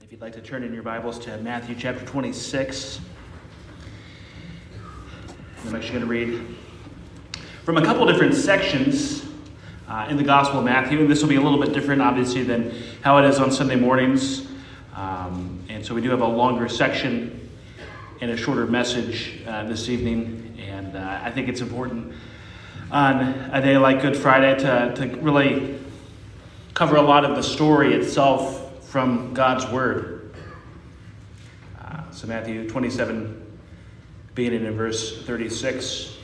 If you'd like to turn in your Bibles to Matthew chapter 26, I'm actually going to read from a couple different sections uh, in the Gospel of Matthew. And this will be a little bit different, obviously, than how it is on Sunday mornings. Um, and so we do have a longer section and a shorter message uh, this evening. And uh, I think it's important on a day like Good Friday to, to really cover a lot of the story itself from God's Word. Uh, so, Matthew 27, beginning in verse 36.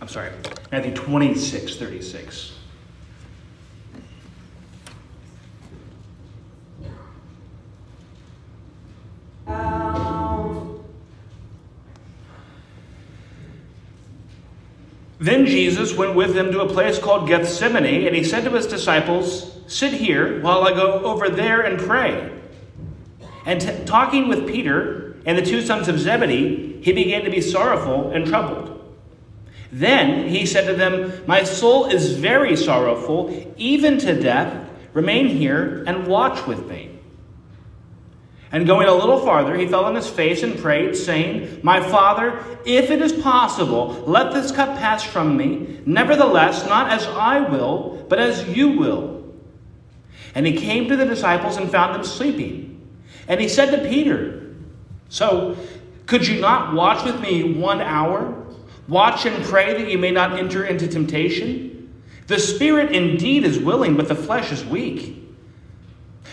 I'm sorry, Matthew 26, 36. Then Jesus went with them to a place called Gethsemane, and he said to his disciples, Sit here while I go over there and pray. And t- talking with Peter and the two sons of Zebedee, he began to be sorrowful and troubled. Then he said to them, My soul is very sorrowful, even to death. Remain here and watch with me. And going a little farther, he fell on his face and prayed, saying, My Father, if it is possible, let this cup pass from me. Nevertheless, not as I will, but as you will. And he came to the disciples and found them sleeping. And he said to Peter, So, could you not watch with me one hour? Watch and pray that you may not enter into temptation. The spirit indeed is willing, but the flesh is weak.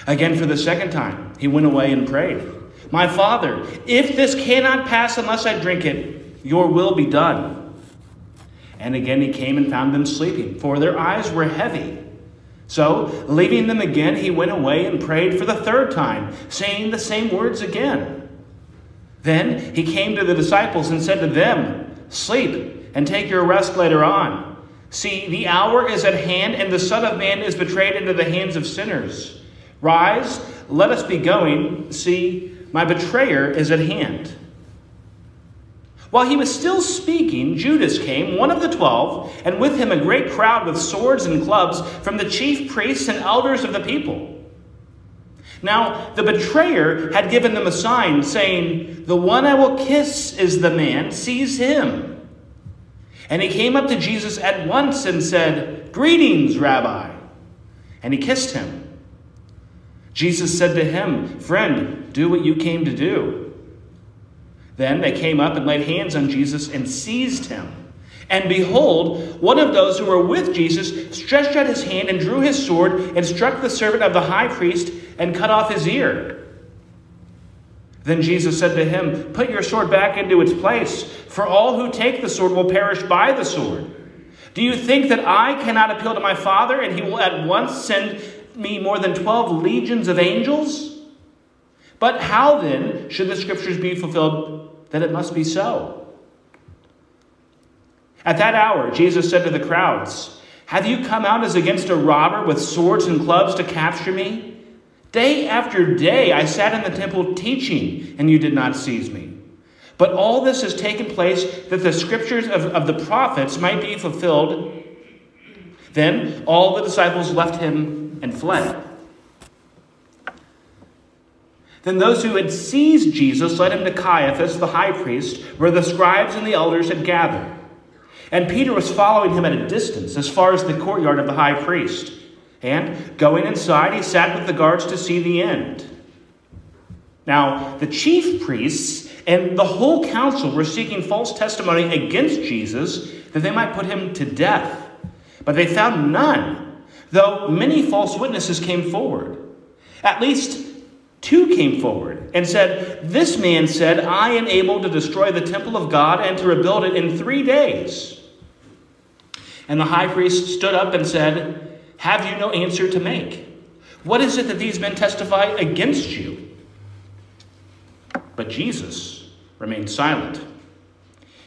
Again, for the second time, he went away and prayed, My Father, if this cannot pass unless I drink it, your will be done. And again he came and found them sleeping, for their eyes were heavy. So, leaving them again, he went away and prayed for the third time, saying the same words again. Then he came to the disciples and said to them, Sleep and take your rest later on. See, the hour is at hand, and the Son of Man is betrayed into the hands of sinners. Rise, let us be going. See, my betrayer is at hand. While he was still speaking, Judas came, one of the twelve, and with him a great crowd with swords and clubs from the chief priests and elders of the people. Now, the betrayer had given them a sign, saying, The one I will kiss is the man, seize him. And he came up to Jesus at once and said, Greetings, Rabbi. And he kissed him. Jesus said to him, Friend, do what you came to do. Then they came up and laid hands on Jesus and seized him. And behold, one of those who were with Jesus stretched out his hand and drew his sword and struck the servant of the high priest and cut off his ear. Then Jesus said to him, Put your sword back into its place, for all who take the sword will perish by the sword. Do you think that I cannot appeal to my Father, and he will at once send me more than 12 legions of angels? But how then should the scriptures be fulfilled that it must be so? At that hour, Jesus said to the crowds, Have you come out as against a robber with swords and clubs to capture me? Day after day I sat in the temple teaching, and you did not seize me. But all this has taken place that the scriptures of, of the prophets might be fulfilled. Then all the disciples left him and fled. Then those who had seized Jesus led him to Caiaphas, the high priest, where the scribes and the elders had gathered. And Peter was following him at a distance, as far as the courtyard of the high priest. And going inside, he sat with the guards to see the end. Now, the chief priests and the whole council were seeking false testimony against Jesus that they might put him to death. But they found none though many false witnesses came forward. At least two came forward and said, This man said, I am able to destroy the temple of God and to rebuild it in three days. And the high priest stood up and said, Have you no answer to make? What is it that these men testify against you? But Jesus remained silent.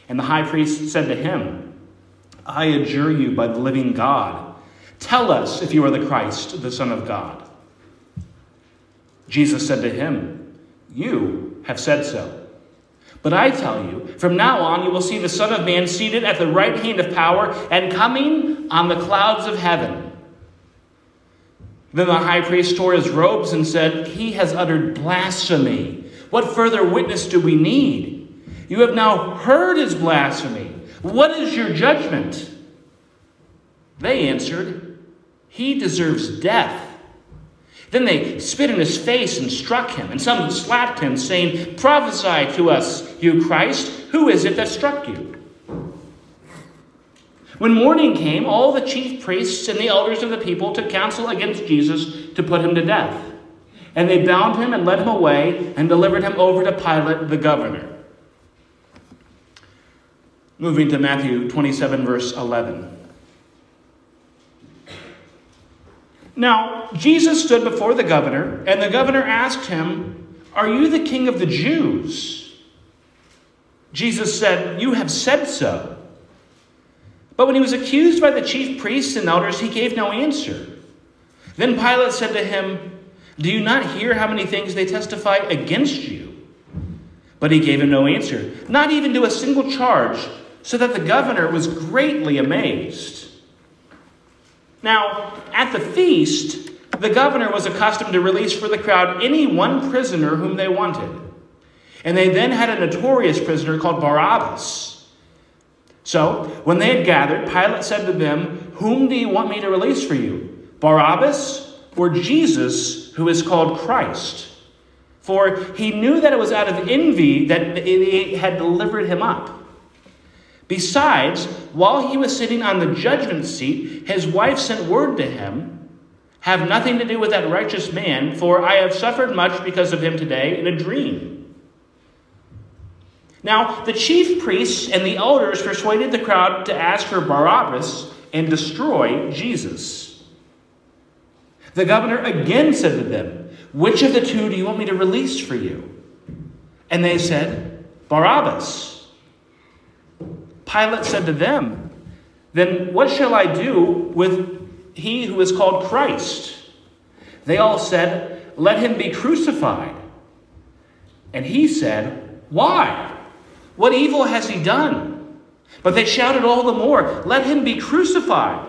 And the high priest said to him, I adjure you by the living God Tell us if you are the Christ, the Son of God. Jesus said to him, You have said so. But I tell you, from now on you will see the Son of Man seated at the right hand of power and coming on the clouds of heaven. Then the high priest tore his robes and said, He has uttered blasphemy. What further witness do we need? You have now heard his blasphemy. What is your judgment? They answered, He deserves death. Then they spit in his face and struck him, and some slapped him, saying, Prophesy to us, you Christ, who is it that struck you? When morning came, all the chief priests and the elders of the people took counsel against Jesus to put him to death. And they bound him and led him away and delivered him over to Pilate the governor. Moving to Matthew 27, verse 11. Now, Jesus stood before the governor, and the governor asked him, Are you the king of the Jews? Jesus said, You have said so. But when he was accused by the chief priests and elders, he gave no answer. Then Pilate said to him, Do you not hear how many things they testify against you? But he gave him no answer, not even to a single charge, so that the governor was greatly amazed. Now, at the feast, the governor was accustomed to release for the crowd any one prisoner whom they wanted. And they then had a notorious prisoner called Barabbas. So, when they had gathered, Pilate said to them, Whom do you want me to release for you? Barabbas or Jesus, who is called Christ? For he knew that it was out of envy that they had delivered him up. Besides, while he was sitting on the judgment seat, his wife sent word to him Have nothing to do with that righteous man, for I have suffered much because of him today in a dream. Now, the chief priests and the elders persuaded the crowd to ask for Barabbas and destroy Jesus. The governor again said to them, Which of the two do you want me to release for you? And they said, Barabbas. Pilate said to them, Then what shall I do with he who is called Christ? They all said, Let him be crucified. And he said, Why? What evil has he done? But they shouted all the more, Let him be crucified.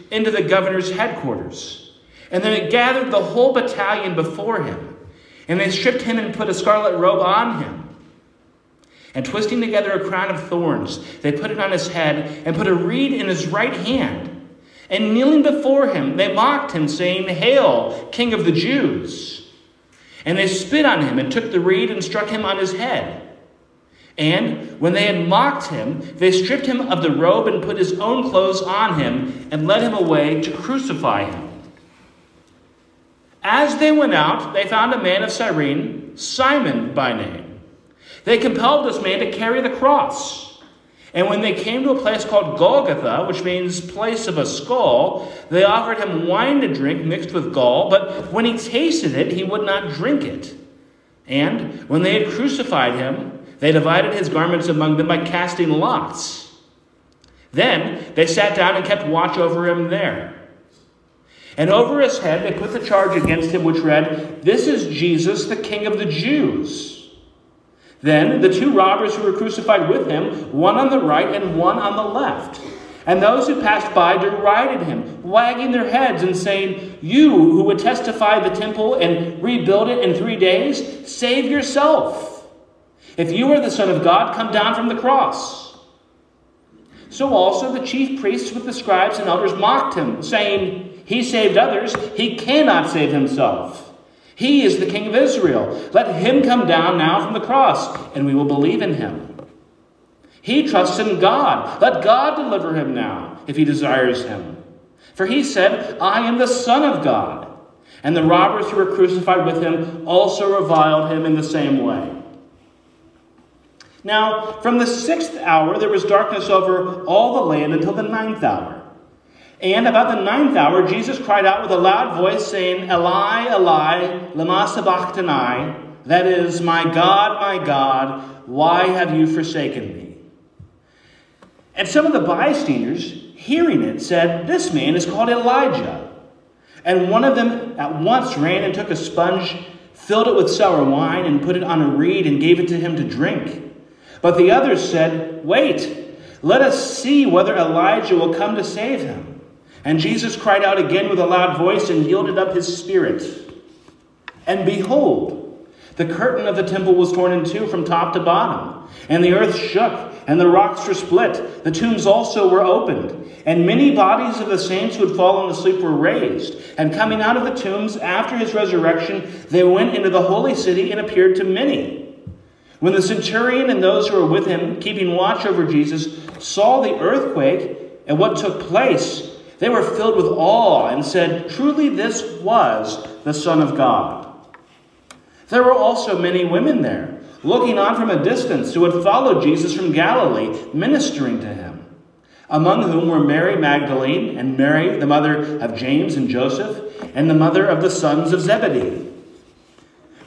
into the governor's headquarters. And then it gathered the whole battalion before him. And they stripped him and put a scarlet robe on him. And twisting together a crown of thorns, they put it on his head and put a reed in his right hand. And kneeling before him, they mocked him, saying, Hail, King of the Jews! And they spit on him and took the reed and struck him on his head. And when they had mocked him, they stripped him of the robe and put his own clothes on him and led him away to crucify him. As they went out, they found a man of Cyrene, Simon by name. They compelled this man to carry the cross. And when they came to a place called Golgotha, which means place of a skull, they offered him wine to drink mixed with gall, but when he tasted it, he would not drink it. And when they had crucified him, they divided his garments among them by casting lots. Then they sat down and kept watch over him there. And over his head they put the charge against him, which read, This is Jesus, the King of the Jews. Then the two robbers who were crucified with him, one on the right and one on the left. And those who passed by derided him, wagging their heads and saying, You who would testify the temple and rebuild it in three days, save yourself. If you are the Son of God, come down from the cross. So also the chief priests with the scribes and elders mocked him, saying, He saved others, he cannot save himself. He is the King of Israel. Let him come down now from the cross, and we will believe in him. He trusts in God. Let God deliver him now, if he desires him. For he said, I am the Son of God. And the robbers who were crucified with him also reviled him in the same way. Now, from the sixth hour, there was darkness over all the land until the ninth hour. And about the ninth hour, Jesus cried out with a loud voice, saying, Eli, Eli, lama sabachthani, that is, My God, my God, why have you forsaken me? And some of the bystanders, hearing it, said, This man is called Elijah. And one of them at once ran and took a sponge, filled it with sour wine, and put it on a reed, and gave it to him to drink. But the others said, Wait, let us see whether Elijah will come to save him. And Jesus cried out again with a loud voice and yielded up his spirit. And behold, the curtain of the temple was torn in two from top to bottom, and the earth shook, and the rocks were split. The tombs also were opened, and many bodies of the saints who had fallen asleep were raised. And coming out of the tombs after his resurrection, they went into the holy city and appeared to many. When the centurion and those who were with him, keeping watch over Jesus, saw the earthquake and what took place, they were filled with awe and said, Truly, this was the Son of God. There were also many women there, looking on from a distance, who had followed Jesus from Galilee, ministering to him, among whom were Mary Magdalene and Mary, the mother of James and Joseph, and the mother of the sons of Zebedee.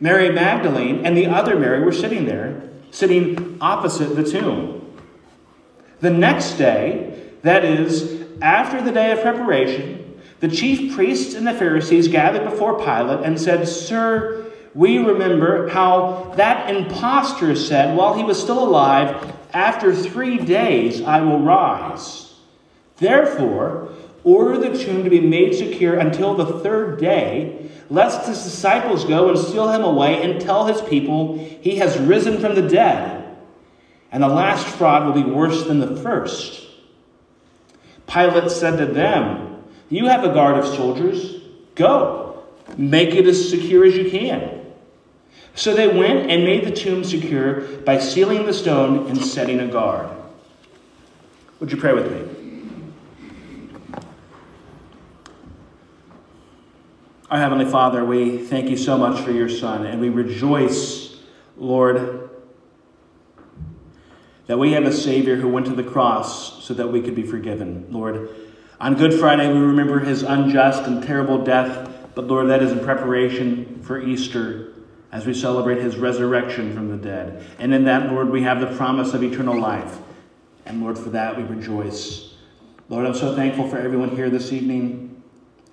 Mary Magdalene and the other Mary were sitting there, sitting opposite the tomb. The next day, that is, after the day of preparation, the chief priests and the Pharisees gathered before Pilate and said, Sir, we remember how that impostor said while he was still alive, After three days I will rise. Therefore, order the tomb to be made secure until the third day lest his disciples go and steal him away and tell his people he has risen from the dead. And the last fraud will be worse than the first. Pilate said to them, You have a guard of soldiers. Go, make it as secure as you can. So they went and made the tomb secure by sealing the stone and setting a guard. Would you pray with me? Our Heavenly Father, we thank you so much for your Son, and we rejoice, Lord, that we have a Savior who went to the cross so that we could be forgiven. Lord, on Good Friday, we remember his unjust and terrible death, but Lord, that is in preparation for Easter as we celebrate his resurrection from the dead. And in that, Lord, we have the promise of eternal life. And Lord, for that we rejoice. Lord, I'm so thankful for everyone here this evening.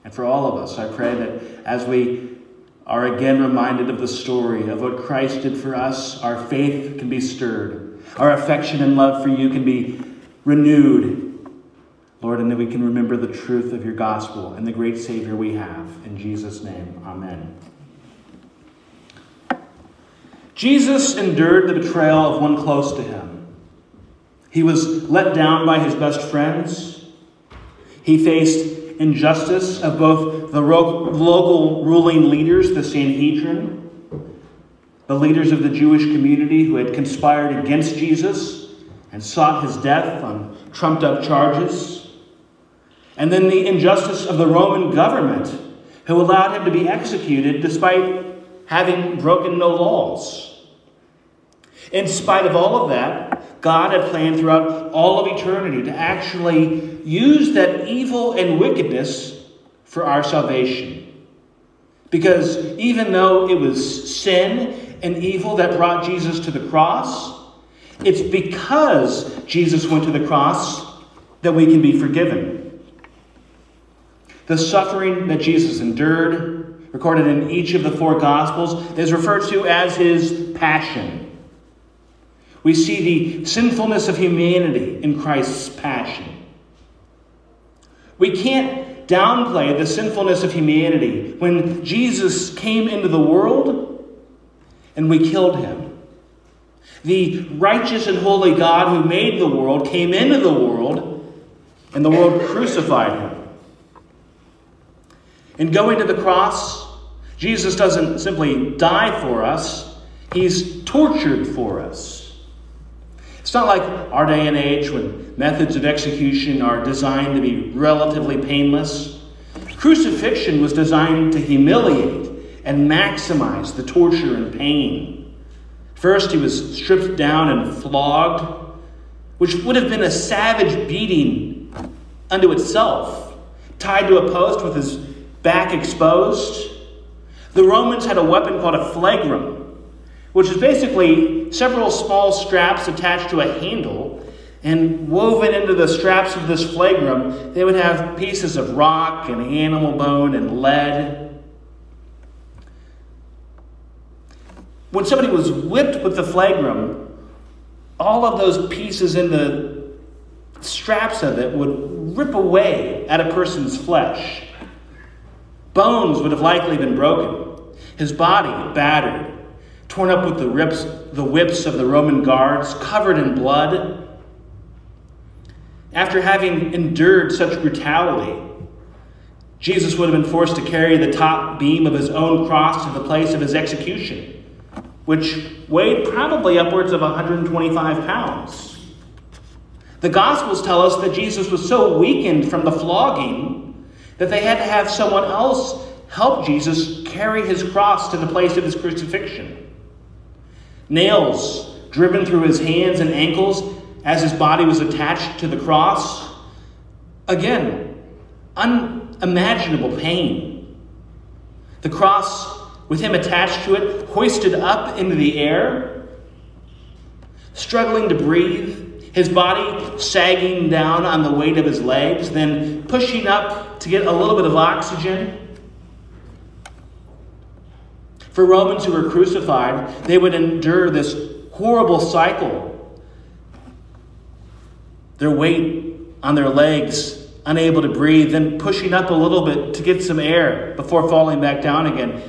And for all of us, I pray that as we are again reminded of the story of what Christ did for us, our faith can be stirred, our affection and love for you can be renewed. Lord, and that we can remember the truth of your gospel and the great Savior we have. In Jesus' name, amen. Jesus endured the betrayal of one close to him. He was let down by his best friends. He faced injustice of both the local ruling leaders, the Sanhedrin, the leaders of the Jewish community who had conspired against Jesus and sought his death on trumped up charges, and then the injustice of the Roman government who allowed him to be executed despite having broken no laws. In spite of all of that, God had planned throughout all of eternity to actually use that evil and wickedness for our salvation. Because even though it was sin and evil that brought Jesus to the cross, it's because Jesus went to the cross that we can be forgiven. The suffering that Jesus endured, recorded in each of the four Gospels, is referred to as his passion. We see the sinfulness of humanity in Christ's passion. We can't downplay the sinfulness of humanity when Jesus came into the world and we killed him. The righteous and holy God who made the world came into the world, and the world crucified him. In going to the cross, Jesus doesn't simply die for us, he's tortured for us. It's not like our day and age when methods of execution are designed to be relatively painless. Crucifixion was designed to humiliate and maximize the torture and pain. First, he was stripped down and flogged, which would have been a savage beating unto itself, tied to a post with his back exposed. The Romans had a weapon called a flagrum, which is basically several small straps attached to a handle. And woven into the straps of this flagrum, they would have pieces of rock and animal bone and lead. When somebody was whipped with the flagrum, all of those pieces in the straps of it would rip away at a person's flesh. Bones would have likely been broken, his body battered, torn up with the, rips, the whips of the Roman guards, covered in blood. After having endured such brutality, Jesus would have been forced to carry the top beam of his own cross to the place of his execution, which weighed probably upwards of 125 pounds. The Gospels tell us that Jesus was so weakened from the flogging that they had to have someone else help Jesus carry his cross to the place of his crucifixion. Nails driven through his hands and ankles as his body was attached to the cross. Again, unimaginable pain. The cross, with him attached to it, hoisted up into the air, struggling to breathe, his body sagging down on the weight of his legs, then pushing up to get a little bit of oxygen. For Romans who were crucified, they would endure this horrible cycle. Their weight on their legs, unable to breathe, then pushing up a little bit to get some air before falling back down again.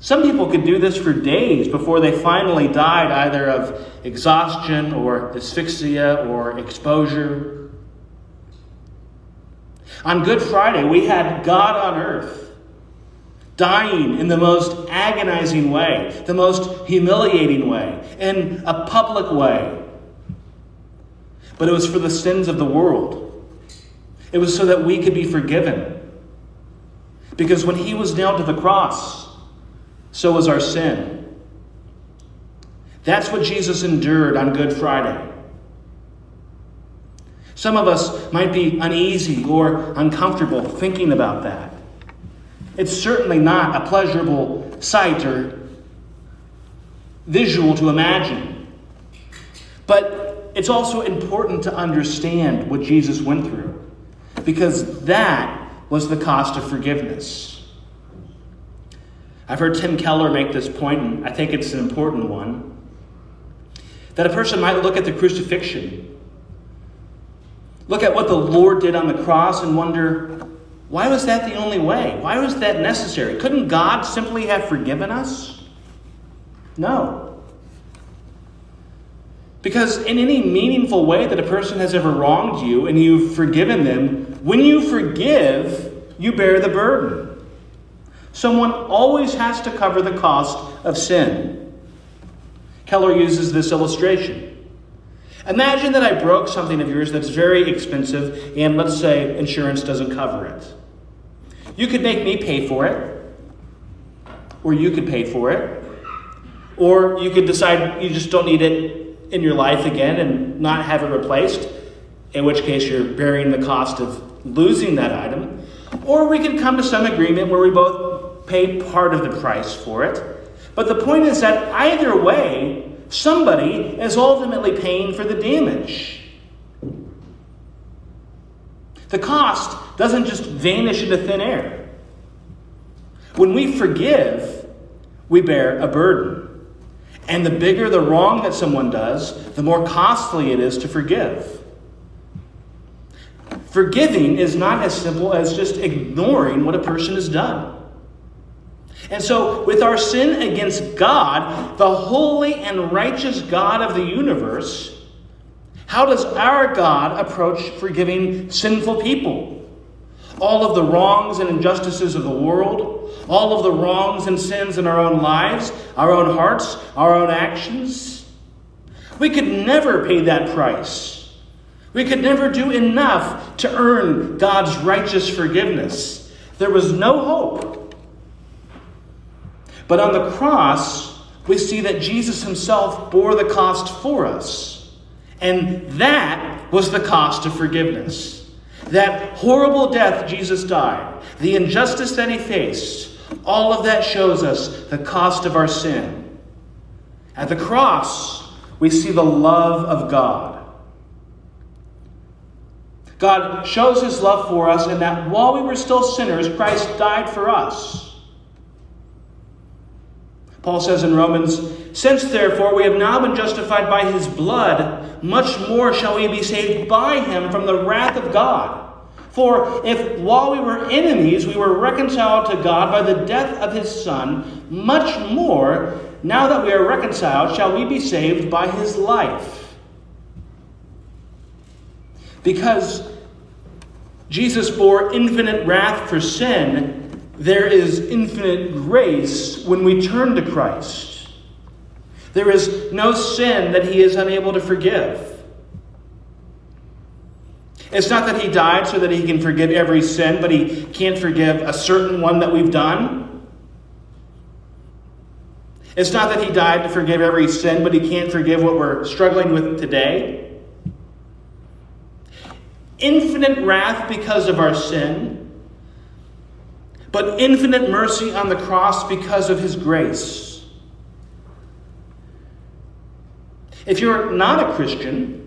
Some people could do this for days before they finally died, either of exhaustion or asphyxia or exposure. On Good Friday, we had God on earth dying in the most agonizing way, the most humiliating way, in a public way. But it was for the sins of the world. It was so that we could be forgiven. Because when he was nailed to the cross, so was our sin. That's what Jesus endured on Good Friday. Some of us might be uneasy or uncomfortable thinking about that. It's certainly not a pleasurable sight or visual to imagine. But it's also important to understand what Jesus went through because that was the cost of forgiveness. I've heard Tim Keller make this point, and I think it's an important one that a person might look at the crucifixion, look at what the Lord did on the cross, and wonder, why was that the only way? Why was that necessary? Couldn't God simply have forgiven us? No. Because in any meaningful way that a person has ever wronged you and you've forgiven them, when you forgive, you bear the burden. Someone always has to cover the cost of sin. Keller uses this illustration. Imagine that I broke something of yours that's very expensive, and let's say insurance doesn't cover it. You could make me pay for it, or you could pay for it, or you could decide you just don't need it in your life again and not have it replaced, in which case you're bearing the cost of losing that item. Or we could come to some agreement where we both pay part of the price for it. But the point is that either way, somebody is ultimately paying for the damage. The cost doesn't just vanish into thin air. When we forgive, we bear a burden. And the bigger the wrong that someone does, the more costly it is to forgive. Forgiving is not as simple as just ignoring what a person has done. And so, with our sin against God, the holy and righteous God of the universe, how does our God approach forgiving sinful people? All of the wrongs and injustices of the world, all of the wrongs and sins in our own lives, our own hearts, our own actions. We could never pay that price. We could never do enough to earn God's righteous forgiveness. There was no hope. But on the cross, we see that Jesus himself bore the cost for us. And that was the cost of forgiveness. That horrible death Jesus died, the injustice that he faced, all of that shows us the cost of our sin. At the cross, we see the love of God. God shows his love for us in that while we were still sinners, Christ died for us. Paul says in Romans, Since therefore we have now been justified by his blood, much more shall we be saved by him from the wrath of God. For if while we were enemies we were reconciled to God by the death of his Son, much more, now that we are reconciled, shall we be saved by his life. Because Jesus bore infinite wrath for sin, there is infinite grace when we turn to Christ. There is no sin that he is unable to forgive. It's not that he died so that he can forgive every sin, but he can't forgive a certain one that we've done. It's not that he died to forgive every sin, but he can't forgive what we're struggling with today. Infinite wrath because of our sin, but infinite mercy on the cross because of his grace. If you're not a Christian,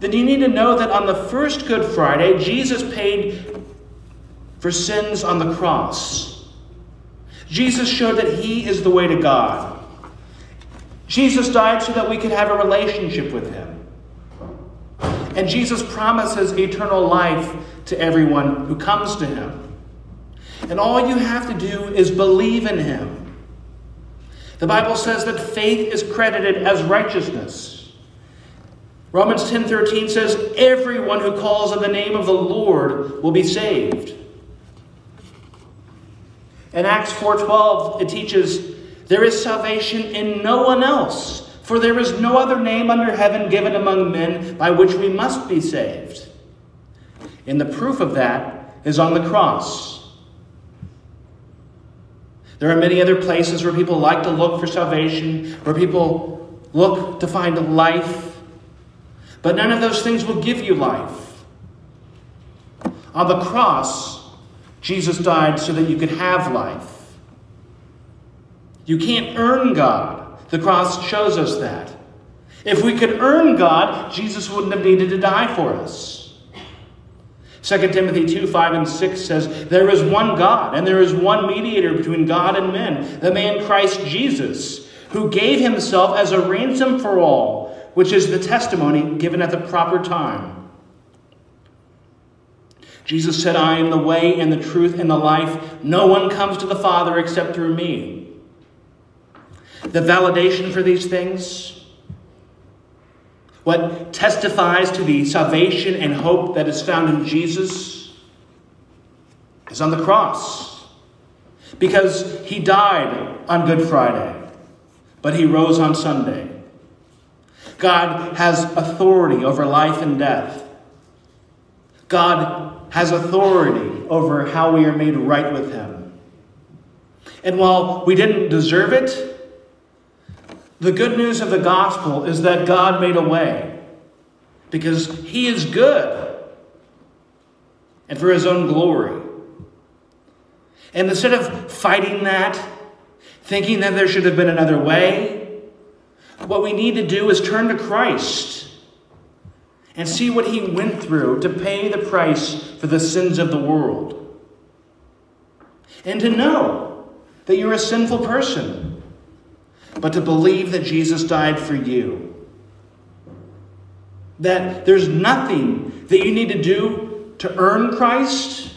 then you need to know that on the first Good Friday, Jesus paid for sins on the cross. Jesus showed that He is the way to God. Jesus died so that we could have a relationship with Him. And Jesus promises eternal life to everyone who comes to Him. And all you have to do is believe in Him. The Bible says that faith is credited as righteousness. Romans 10:13 says everyone who calls on the name of the Lord will be saved. In Acts 4:12 it teaches there is salvation in no one else for there is no other name under heaven given among men by which we must be saved. And the proof of that is on the cross. There are many other places where people like to look for salvation, where people look to find life but none of those things will give you life. On the cross, Jesus died so that you could have life. You can't earn God. The cross shows us that. If we could earn God, Jesus wouldn't have needed to die for us. 2 Timothy 2 5 and 6 says, There is one God, and there is one mediator between God and men, the man Christ Jesus, who gave himself as a ransom for all which is the testimony given at the proper time. Jesus said, I am the way and the truth and the life. No one comes to the Father except through me. The validation for these things, what testifies to the salvation and hope that is found in Jesus, is on the cross. Because he died on Good Friday, but he rose on Sunday. God has authority over life and death. God has authority over how we are made right with Him. And while we didn't deserve it, the good news of the gospel is that God made a way because He is good and for His own glory. And instead of fighting that, thinking that there should have been another way, what we need to do is turn to Christ and see what he went through to pay the price for the sins of the world. And to know that you're a sinful person, but to believe that Jesus died for you. That there's nothing that you need to do to earn Christ.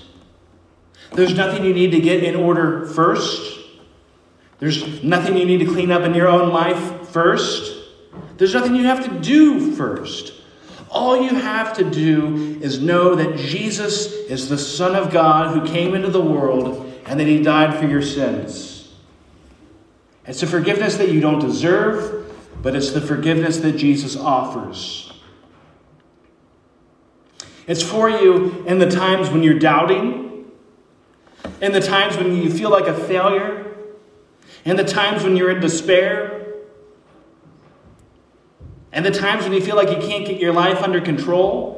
There's nothing you need to get in order first. There's nothing you need to clean up in your own life first. There's nothing you have to do first. All you have to do is know that Jesus is the Son of God who came into the world and that he died for your sins. It's a forgiveness that you don't deserve, but it's the forgiveness that Jesus offers. It's for you in the times when you're doubting, in the times when you feel like a failure, in the times when you're in despair, and the times when you feel like you can't get your life under control.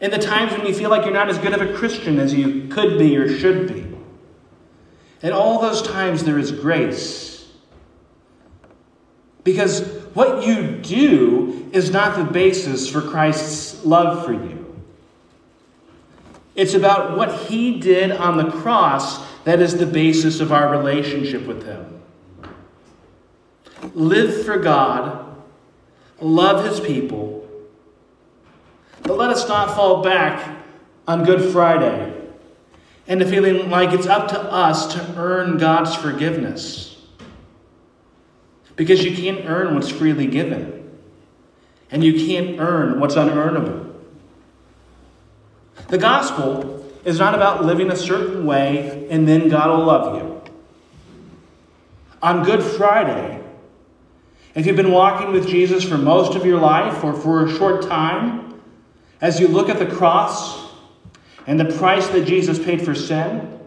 And the times when you feel like you're not as good of a Christian as you could be or should be. And all those times there is grace. Because what you do is not the basis for Christ's love for you. It's about what he did on the cross that is the basis of our relationship with him live for God, love his people. But let us not fall back on Good Friday into feeling like it's up to us to earn God's forgiveness. Because you can't earn what's freely given, and you can't earn what's unearnable. The gospel is not about living a certain way and then God will love you. On Good Friday, if you've been walking with Jesus for most of your life or for a short time, as you look at the cross and the price that Jesus paid for sin,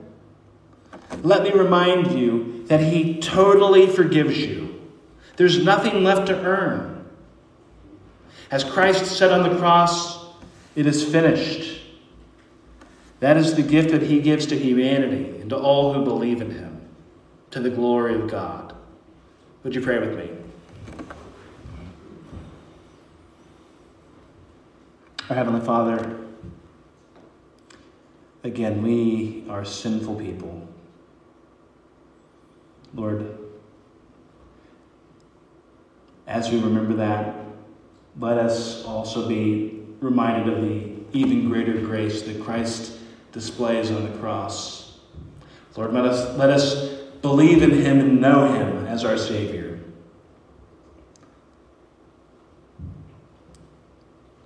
let me remind you that He totally forgives you. There's nothing left to earn. As Christ said on the cross, it is finished. That is the gift that He gives to humanity and to all who believe in Him, to the glory of God. Would you pray with me? Our Heavenly Father, again, we are sinful people. Lord, as we remember that, let us also be reminded of the even greater grace that Christ displays on the cross. Lord, let us, let us believe in him and know him as our Savior.